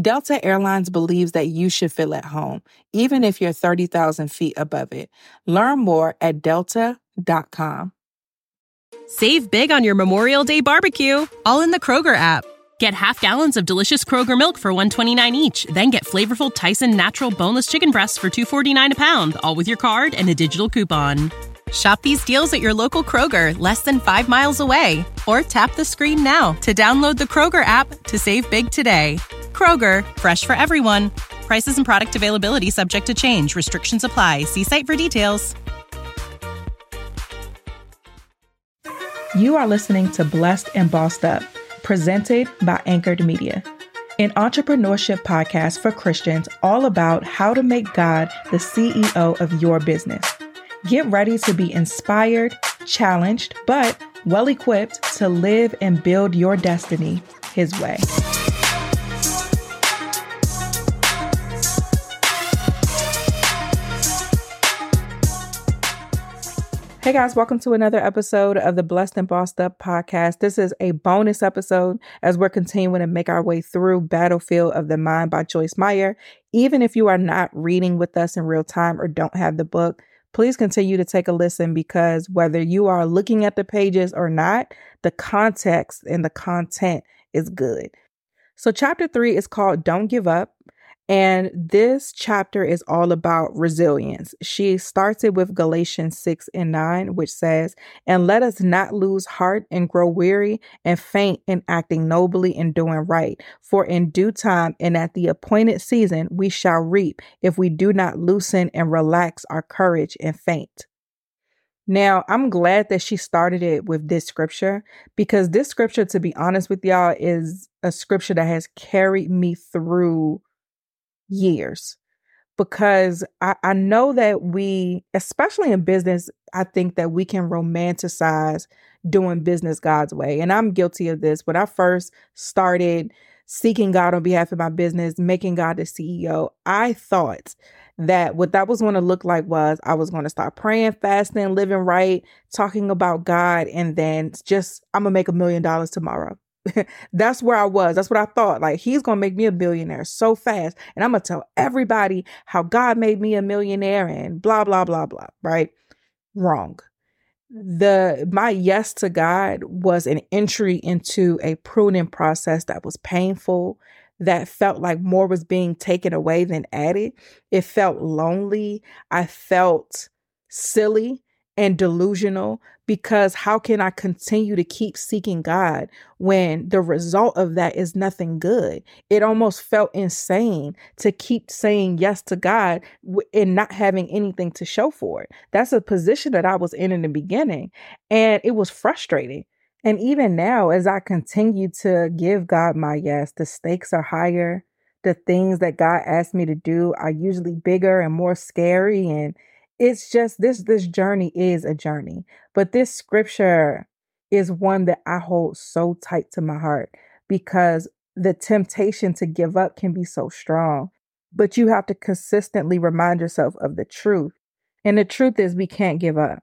Delta Airlines believes that you should feel at home, even if you're 30,000 feet above it. Learn more at delta.com. Save big on your Memorial Day barbecue, all in the Kroger app. Get half gallons of delicious Kroger milk for 129 each, then get flavorful Tyson natural boneless chicken breasts for 249 a pound, all with your card and a digital coupon. Shop these deals at your local Kroger, less than 5 miles away, or tap the screen now to download the Kroger app to save big today. Kroger, fresh for everyone. Prices and product availability subject to change. Restrictions apply. See site for details. You are listening to Blessed and Bossed Up, presented by Anchored Media, an entrepreneurship podcast for Christians all about how to make God the CEO of your business. Get ready to be inspired, challenged, but well equipped to live and build your destiny His way. Hey guys, welcome to another episode of the Blessed and Bossed Up podcast. This is a bonus episode as we're continuing to make our way through Battlefield of the Mind by Joyce Meyer. Even if you are not reading with us in real time or don't have the book, please continue to take a listen because whether you are looking at the pages or not, the context and the content is good. So, chapter three is called Don't Give Up. And this chapter is all about resilience. She starts it with Galatians 6 and 9, which says, And let us not lose heart and grow weary and faint in acting nobly and doing right. For in due time and at the appointed season we shall reap if we do not loosen and relax our courage and faint. Now, I'm glad that she started it with this scripture because this scripture, to be honest with y'all, is a scripture that has carried me through years because I, I know that we, especially in business, I think that we can romanticize doing business God's way. And I'm guilty of this. When I first started seeking God on behalf of my business, making God the CEO, I thought that what that was going to look like was I was going to start praying, fasting, living right, talking about God, and then just I'm going to make a million dollars tomorrow. that's where I was. That's what I thought. Like he's gonna make me a billionaire so fast, and I'm gonna tell everybody how God made me a millionaire and blah blah blah blah. Right? Wrong. The my yes to God was an entry into a pruning process that was painful. That felt like more was being taken away than added. It felt lonely. I felt silly and delusional because how can I continue to keep seeking God when the result of that is nothing good? It almost felt insane to keep saying yes to God and not having anything to show for it. That's a position that I was in in the beginning, and it was frustrating. And even now, as I continue to give God my yes, the stakes are higher. The things that God asked me to do are usually bigger and more scary and it's just this this journey is a journey but this scripture is one that i hold so tight to my heart because the temptation to give up can be so strong but you have to consistently remind yourself of the truth and the truth is we can't give up.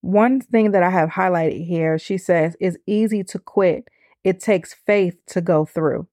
One thing that i have highlighted here she says is easy to quit. It takes faith to go through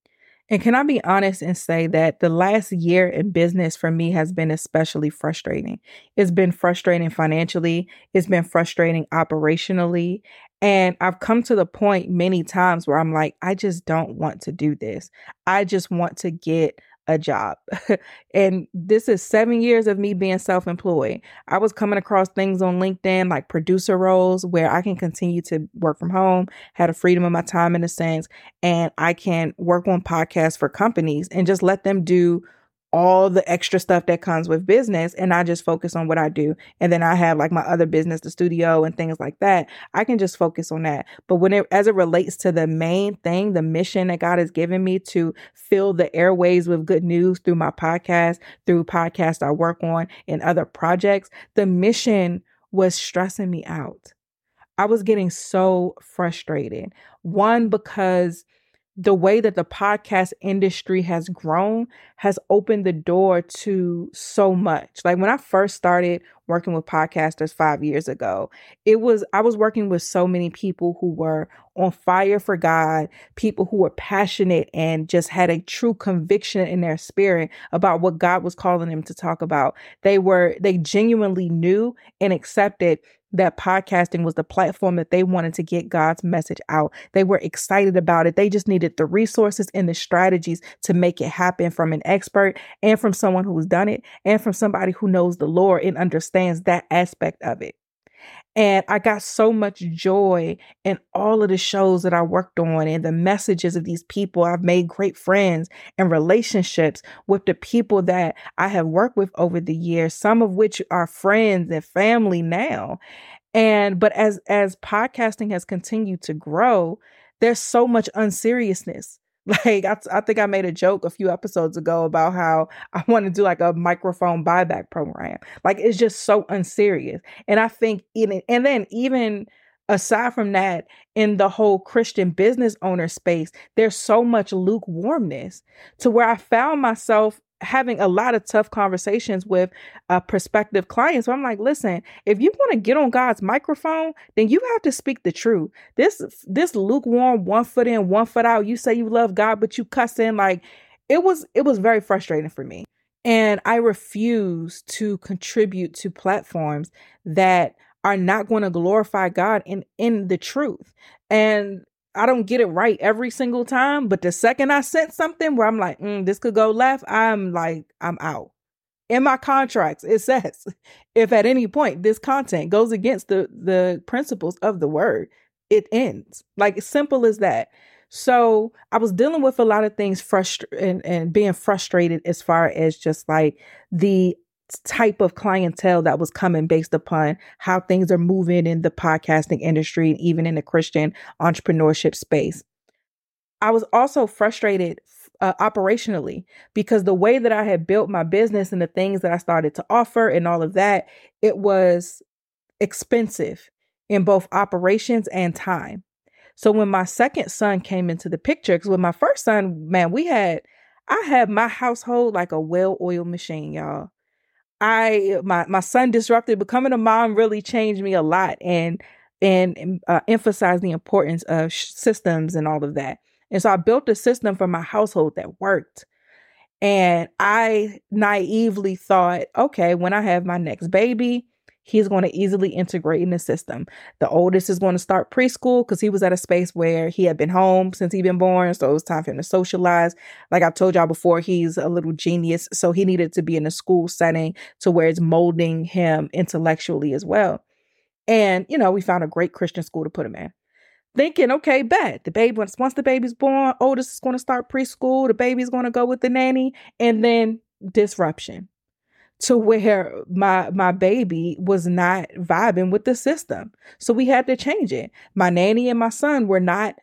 and can I be honest and say that the last year in business for me has been especially frustrating? It's been frustrating financially, it's been frustrating operationally. And I've come to the point many times where I'm like, I just don't want to do this. I just want to get a job. and this is seven years of me being self employed. I was coming across things on LinkedIn like producer roles where I can continue to work from home, had a freedom of my time in a sense, and I can work on podcasts for companies and just let them do all the extra stuff that comes with business and I just focus on what I do. And then I have like my other business, the studio and things like that. I can just focus on that. But when it, as it relates to the main thing, the mission that God has given me to fill the airways with good news through my podcast, through podcasts I work on and other projects, the mission was stressing me out. I was getting so frustrated. One, because the way that the podcast industry has grown has opened the door to so much. Like when I first started working with podcasters 5 years ago, it was I was working with so many people who were on fire for God, people who were passionate and just had a true conviction in their spirit about what God was calling them to talk about. They were they genuinely knew and accepted that podcasting was the platform that they wanted to get God's message out. They were excited about it. They just needed the resources and the strategies to make it happen from an expert and from someone who's done it and from somebody who knows the Lord and understands that aspect of it. And I got so much joy in all of the shows that I worked on and the messages of these people. I've made great friends and relationships with the people that I have worked with over the years, some of which are friends and family now. And but as as podcasting has continued to grow, there's so much unseriousness like I, I think I made a joke a few episodes ago about how I want to do like a microphone buyback program. Like it's just so unserious. And I think and then even aside from that, in the whole Christian business owner space, there's so much lukewarmness to where I found myself having a lot of tough conversations with uh, prospective clients. So I'm like, listen, if you want to get on God's microphone, then you have to speak the truth. This this lukewarm, one foot in, one foot out. You say you love God, but you cuss in like it was. It was very frustrating for me, and I refuse to contribute to platforms that are not going to glorify God in in the truth. And I don't get it right every single time, but the second I sent something where I'm like, mm, this could go left, I'm like, I'm out. In my contracts, it says if at any point this content goes against the the principles of the word, it ends. Like simple as that. So I was dealing with a lot of things frustrated and, and being frustrated as far as just like the type of clientele that was coming based upon how things are moving in the podcasting industry and even in the Christian entrepreneurship space. I was also frustrated uh, operationally because the way that I had built my business and the things that I started to offer and all of that, it was expensive in both operations and time. So when my second son came into the picture, because with my first son, man, we had I had my household like a well-oiled machine, y'all. I my my son disrupted becoming a mom really changed me a lot and and uh, emphasized the importance of sh- systems and all of that. And so I built a system for my household that worked. And I naively thought, okay, when I have my next baby, he's going to easily integrate in the system. The oldest is going to start preschool because he was at a space where he had been home since he'd been born. So it was time for him to socialize. Like I've told y'all before, he's a little genius. So he needed to be in a school setting to where it's molding him intellectually as well. And, you know, we found a great Christian school to put him in. Thinking, okay, bet the baby once once the baby's born, oldest is going to start preschool, the baby's going to go with the nanny, and then disruption to where my my baby was not vibing with the system. So we had to change it. My nanny and my son were not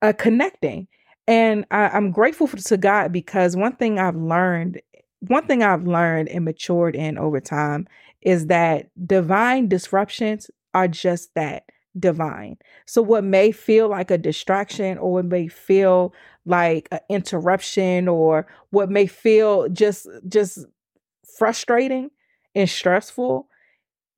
uh, connecting. And I, I'm grateful for, to God because one thing I've learned, one thing I've learned and matured in over time is that divine disruptions are just that divine. So what may feel like a distraction or what may feel like an interruption or what may feel just just frustrating and stressful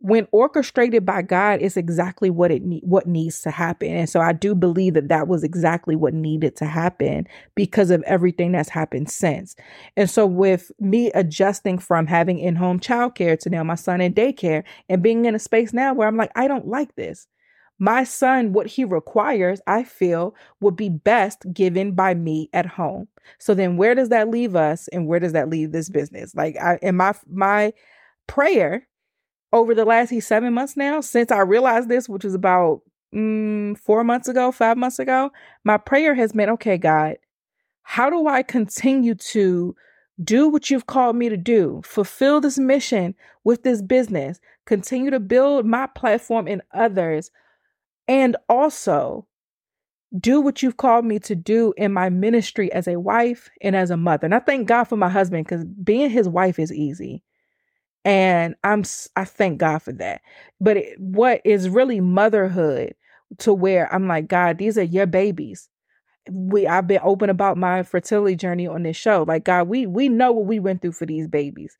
when orchestrated by God is exactly what it ne- what needs to happen. And so I do believe that that was exactly what needed to happen because of everything that's happened since. And so with me adjusting from having in-home childcare to now my son in daycare and being in a space now where I'm like I don't like this. My son, what he requires, I feel, would be best given by me at home. So then where does that leave us and where does that leave this business? Like I in my my prayer over the last seven months now, since I realized this, which was about mm, four months ago, five months ago, my prayer has been, okay, God, how do I continue to do what you've called me to do, fulfill this mission with this business, continue to build my platform in others, and also do what you've called me to do in my ministry as a wife and as a mother. And I thank God for my husband because being his wife is easy. And I'm I thank God for that. But it, what is really motherhood to where I'm like, God, these are your babies. We I've been open about my fertility journey on this show. Like God, we we know what we went through for these babies.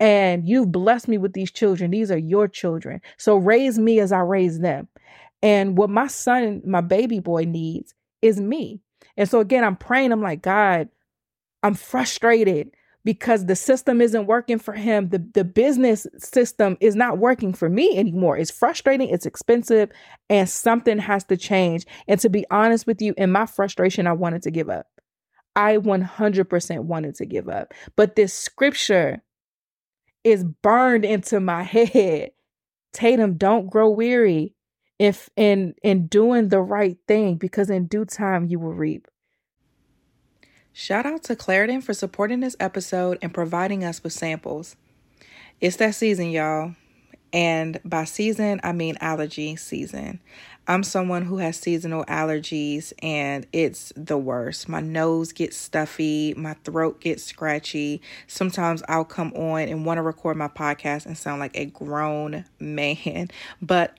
And you've blessed me with these children. These are your children. So raise me as I raise them. And what my son, my baby boy needs is me. And so again, I'm praying, I'm like, God, I'm frustrated because the system isn't working for him. The, the business system is not working for me anymore. It's frustrating, it's expensive, and something has to change. And to be honest with you, in my frustration, I wanted to give up. I 100% wanted to give up. But this scripture is burned into my head. Tatum, don't grow weary if in in doing the right thing because in due time you will reap. Shout out to Claritin for supporting this episode and providing us with samples. It's that season, y'all. And by season, I mean allergy season. I'm someone who has seasonal allergies and it's the worst. My nose gets stuffy, my throat gets scratchy. Sometimes I'll come on and want to record my podcast and sound like a grown man. But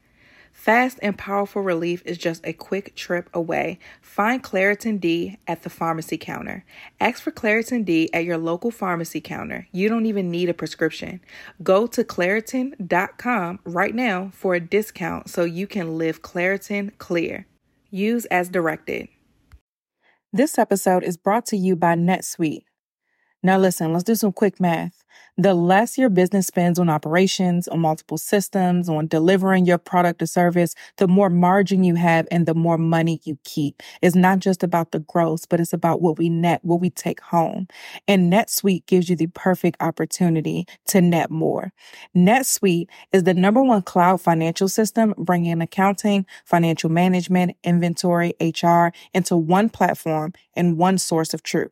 Fast and powerful relief is just a quick trip away. Find Claritin D at the pharmacy counter. Ask for Claritin D at your local pharmacy counter. You don't even need a prescription. Go to Claritin.com right now for a discount so you can live Claritin clear. Use as directed. This episode is brought to you by NetSuite. Now, listen, let's do some quick math. The less your business spends on operations, on multiple systems, on delivering your product or service, the more margin you have and the more money you keep. It's not just about the gross, but it's about what we net, what we take home. And NetSuite gives you the perfect opportunity to net more. NetSuite is the number one cloud financial system bringing accounting, financial management, inventory, HR into one platform and one source of truth.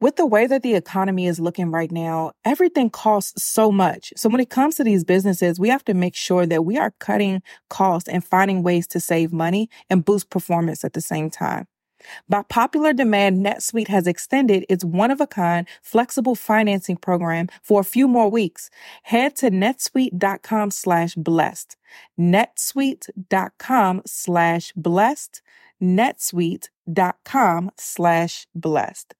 with the way that the economy is looking right now, everything costs so much. So when it comes to these businesses, we have to make sure that we are cutting costs and finding ways to save money and boost performance at the same time. By popular demand, NetSuite has extended its one of a kind flexible financing program for a few more weeks. Head to netsuite.com slash blessed. netsuite.com slash blessed. netsuite.com slash blessed.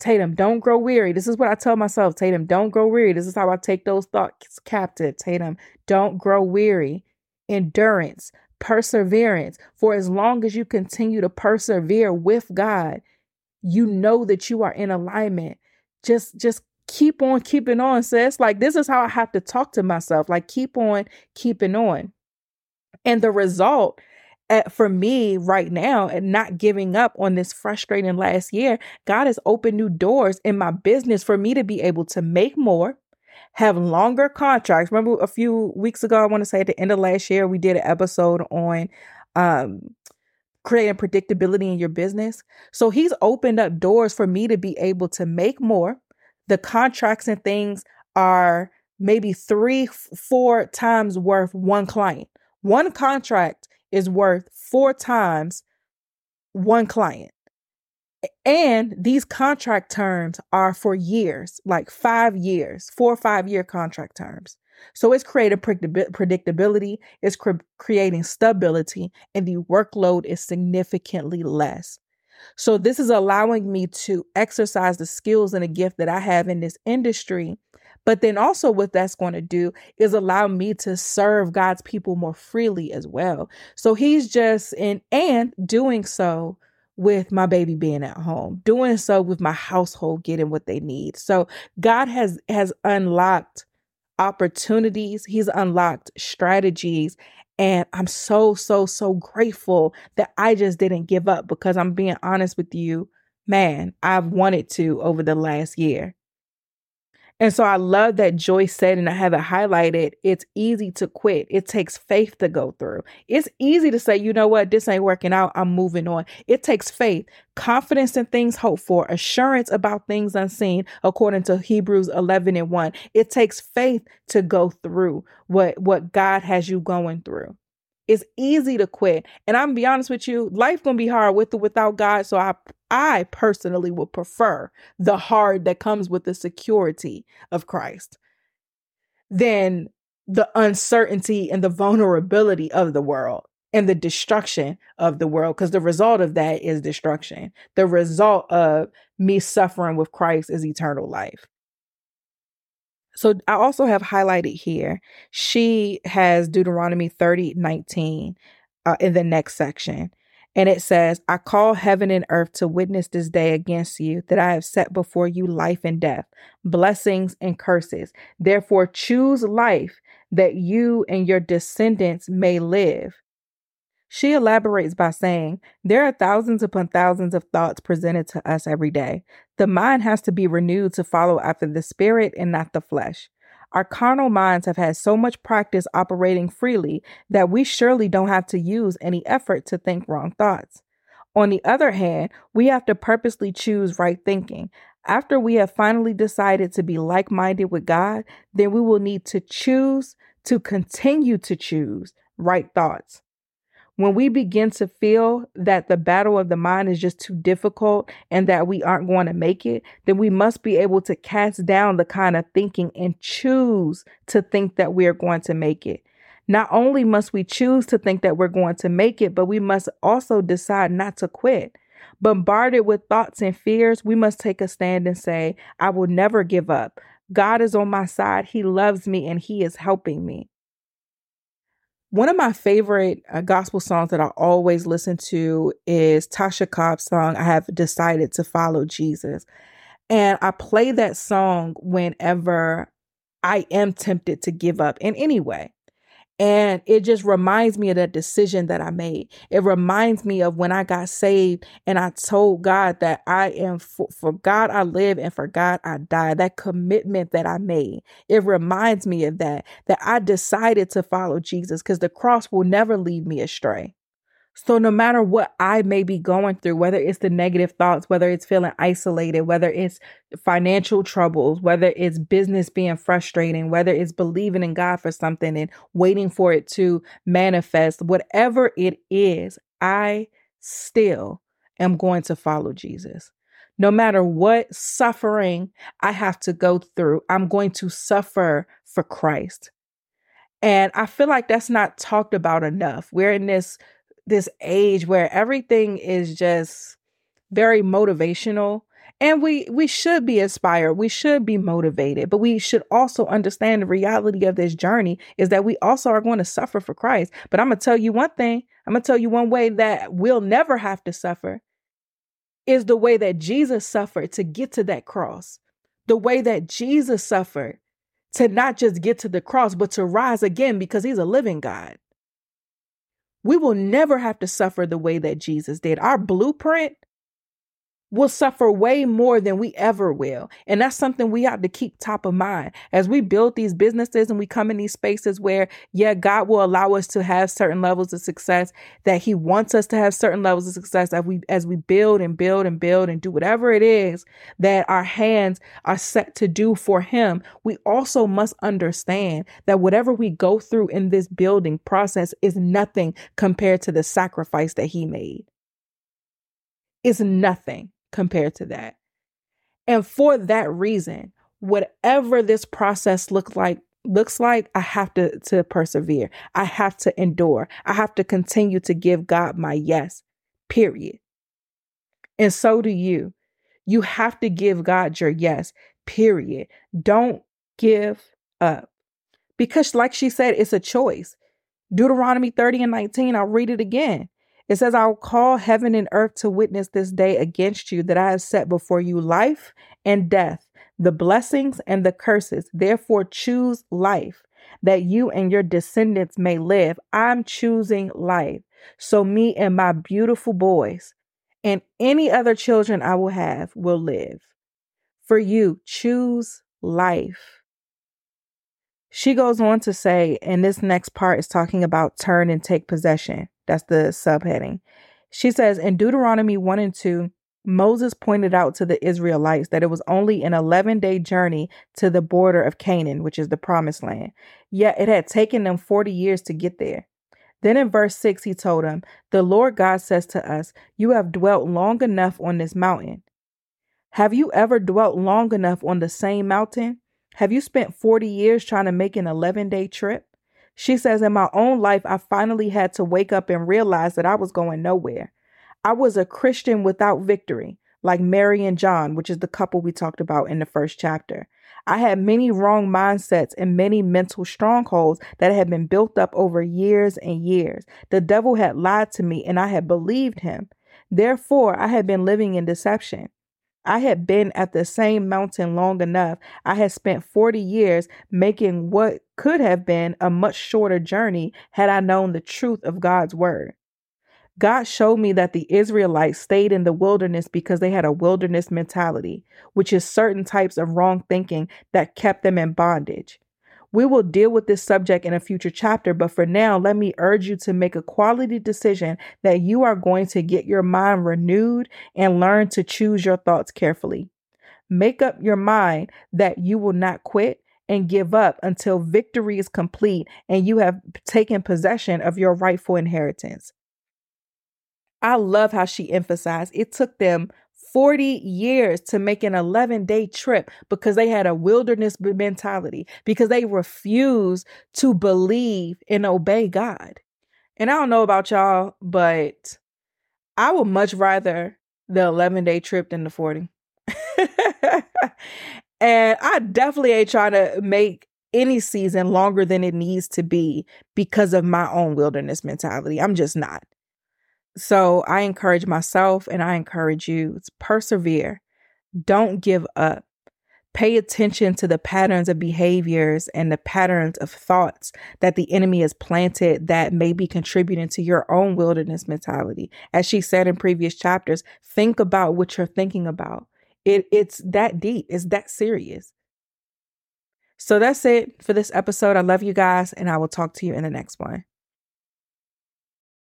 Tatum, don't grow weary. This is what I tell myself. Tatum, don't grow weary. This is how I take those thoughts captive. Tatum, don't grow weary. Endurance, perseverance. For as long as you continue to persevere with God, you know that you are in alignment. Just just keep on keeping on, sis. Like, this is how I have to talk to myself. Like, keep on keeping on. And the result at, for me right now and not giving up on this frustrating last year, God has opened new doors in my business for me to be able to make more, have longer contracts. Remember a few weeks ago, I want to say at the end of last year, we did an episode on um, creating predictability in your business. So he's opened up doors for me to be able to make more. The contracts and things are maybe three, four times worth one client. One contract is worth four times one client. And these contract terms are for years, like five years, four or five year contract terms. So it's creating predictability, it's cre- creating stability, and the workload is significantly less. So this is allowing me to exercise the skills and a gift that I have in this industry but then also, what that's going to do is allow me to serve God's people more freely as well. So he's just in and doing so with my baby being at home, doing so with my household getting what they need. So God has has unlocked opportunities, he's unlocked strategies and I'm so so so grateful that I just didn't give up because I'm being honest with you, man, I've wanted to over the last year. And so I love that Joyce said, and I have it highlighted it's easy to quit. It takes faith to go through. It's easy to say, you know what, this ain't working out. I'm moving on. It takes faith, confidence in things hoped for, assurance about things unseen, according to Hebrews 11 and 1. It takes faith to go through what, what God has you going through. It's easy to quit. And I'm be honest with you, life gonna be hard with or without God. So I I personally would prefer the hard that comes with the security of Christ than the uncertainty and the vulnerability of the world and the destruction of the world because the result of that is destruction. The result of me suffering with Christ is eternal life. So I also have highlighted here, she has Deuteronomy 30 19 uh, in the next section. And it says, I call heaven and earth to witness this day against you, that I have set before you life and death, blessings and curses. Therefore, choose life that you and your descendants may live she elaborates by saying, There are thousands upon thousands of thoughts presented to us every day. The mind has to be renewed to follow after the spirit and not the flesh. Our carnal minds have had so much practice operating freely that we surely don't have to use any effort to think wrong thoughts. On the other hand, we have to purposely choose right thinking. After we have finally decided to be like minded with God, then we will need to choose to continue to choose right thoughts. When we begin to feel that the battle of the mind is just too difficult and that we aren't going to make it, then we must be able to cast down the kind of thinking and choose to think that we are going to make it. Not only must we choose to think that we're going to make it, but we must also decide not to quit. Bombarded with thoughts and fears, we must take a stand and say, I will never give up. God is on my side. He loves me and He is helping me. One of my favorite uh, gospel songs that I always listen to is Tasha Cobbs' song, I Have Decided to Follow Jesus. And I play that song whenever I am tempted to give up in any way. And it just reminds me of that decision that I made. It reminds me of when I got saved and I told God that I am for, for, God I live and for God I die. That commitment that I made. It reminds me of that, that I decided to follow Jesus because the cross will never lead me astray. So, no matter what I may be going through, whether it's the negative thoughts, whether it's feeling isolated, whether it's financial troubles, whether it's business being frustrating, whether it's believing in God for something and waiting for it to manifest, whatever it is, I still am going to follow Jesus. No matter what suffering I have to go through, I'm going to suffer for Christ. And I feel like that's not talked about enough. We're in this this age where everything is just very motivational. And we we should be inspired. We should be motivated. But we should also understand the reality of this journey is that we also are going to suffer for christ. But i'm going to tell you one thing. I'm going to tell you one way that we'll never have to suffer is the way that jesus suffered to get to that cross. The way that Jesus suffered to not just get to the cross, but to rise again because he's a living God. We will never have to suffer the way that Jesus did. Our blueprint will suffer way more than we ever will. And that's something we have to keep top of mind as we build these businesses and we come in these spaces where, yeah, God will allow us to have certain levels of success, that He wants us to have certain levels of success as we as we build and build and build and do whatever it is that our hands are set to do for Him. We also must understand that whatever we go through in this building process is nothing compared to the sacrifice that He made. Is nothing compared to that. And for that reason, whatever this process looks like looks like I have to to persevere. I have to endure. I have to continue to give God my yes. Period. And so do you. You have to give God your yes. Period. Don't give up. Because like she said, it's a choice. Deuteronomy 30 and 19, I'll read it again. It says, I'll call heaven and earth to witness this day against you that I have set before you life and death, the blessings and the curses. Therefore, choose life that you and your descendants may live. I'm choosing life. So, me and my beautiful boys and any other children I will have will live. For you, choose life. She goes on to say, and this next part is talking about turn and take possession. That's the subheading. She says in Deuteronomy 1 and 2, Moses pointed out to the Israelites that it was only an 11 day journey to the border of Canaan, which is the promised land. Yet it had taken them 40 years to get there. Then in verse 6, he told them, The Lord God says to us, You have dwelt long enough on this mountain. Have you ever dwelt long enough on the same mountain? Have you spent 40 years trying to make an 11 day trip? She says, In my own life, I finally had to wake up and realize that I was going nowhere. I was a Christian without victory, like Mary and John, which is the couple we talked about in the first chapter. I had many wrong mindsets and many mental strongholds that had been built up over years and years. The devil had lied to me and I had believed him. Therefore, I had been living in deception. I had been at the same mountain long enough. I had spent 40 years making what could have been a much shorter journey had I known the truth of God's word. God showed me that the Israelites stayed in the wilderness because they had a wilderness mentality, which is certain types of wrong thinking that kept them in bondage. We will deal with this subject in a future chapter, but for now, let me urge you to make a quality decision that you are going to get your mind renewed and learn to choose your thoughts carefully. Make up your mind that you will not quit and give up until victory is complete and you have taken possession of your rightful inheritance. I love how she emphasized it took them 40 years to make an 11 day trip because they had a wilderness mentality, because they refused to believe and obey God. And I don't know about y'all, but I would much rather the 11 day trip than the 40. and I definitely ain't trying to make any season longer than it needs to be because of my own wilderness mentality. I'm just not. So I encourage myself and I encourage you to persevere. Don't give up. Pay attention to the patterns of behaviors and the patterns of thoughts that the enemy has planted that may be contributing to your own wilderness mentality. As she said in previous chapters, think about what you're thinking about. It, it's that deep, it's that serious. So that's it for this episode. I love you guys, and I will talk to you in the next one.